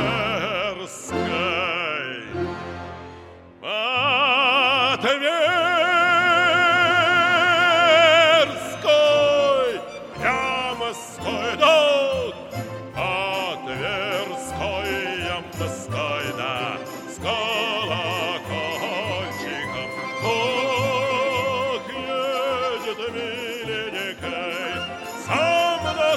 Питерской, по Тверской, Ямской, да, по Тверской, Ямской, да, с колокольчиком. Ох, едет миленькой, сам на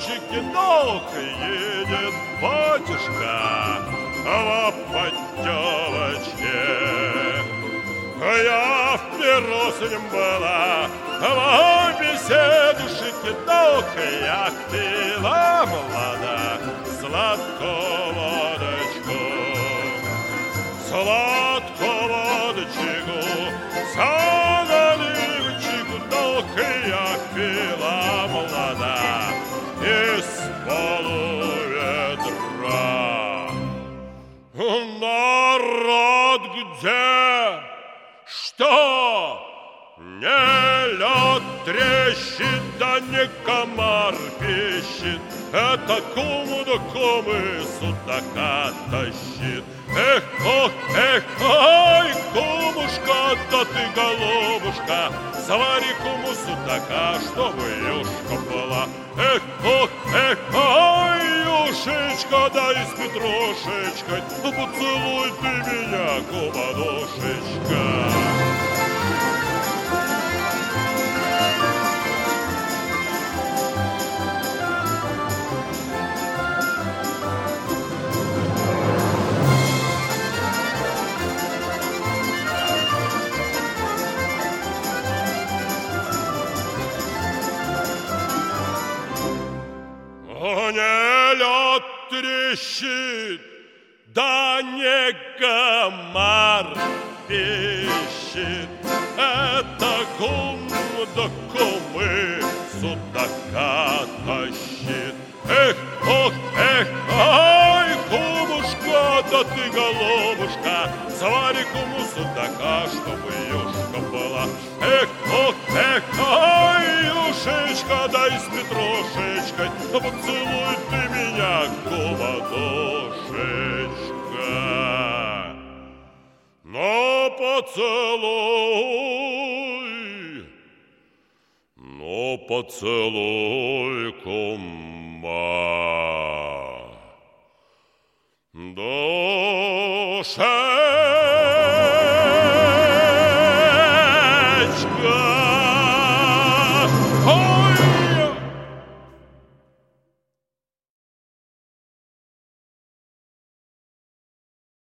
тройчике ног едет батюшка в поддевочке. Я в ним была, в беседушке ног я пила млада сладкую водочку. Сладкую водочку, за полуведра. Народ где? Что? Не лед трещит, да не комар пищит, Это куму да кумы судака тащит. Эх, ох, эх, ой, кумушка, да ты, голубушка, Завари куму судака, чтобы юшка была. Эх, ох, эх, ой, юшечка, дай с петрушечкой, Поцелуй ты меня, кумадушечка. Не лед трещит, да не комар пищит. Это кум да кумы судака тащит. Эх, ох, эх, ай, кумушка, да ты, голубушка, Завари куму судака, чтобы юшка была. Эх, ох, эх, ай, юшечка, дай с петрушечкой, Поцелуй ты меня, кумадушечка. Но поцелуй, но поцелуй, кума. Душа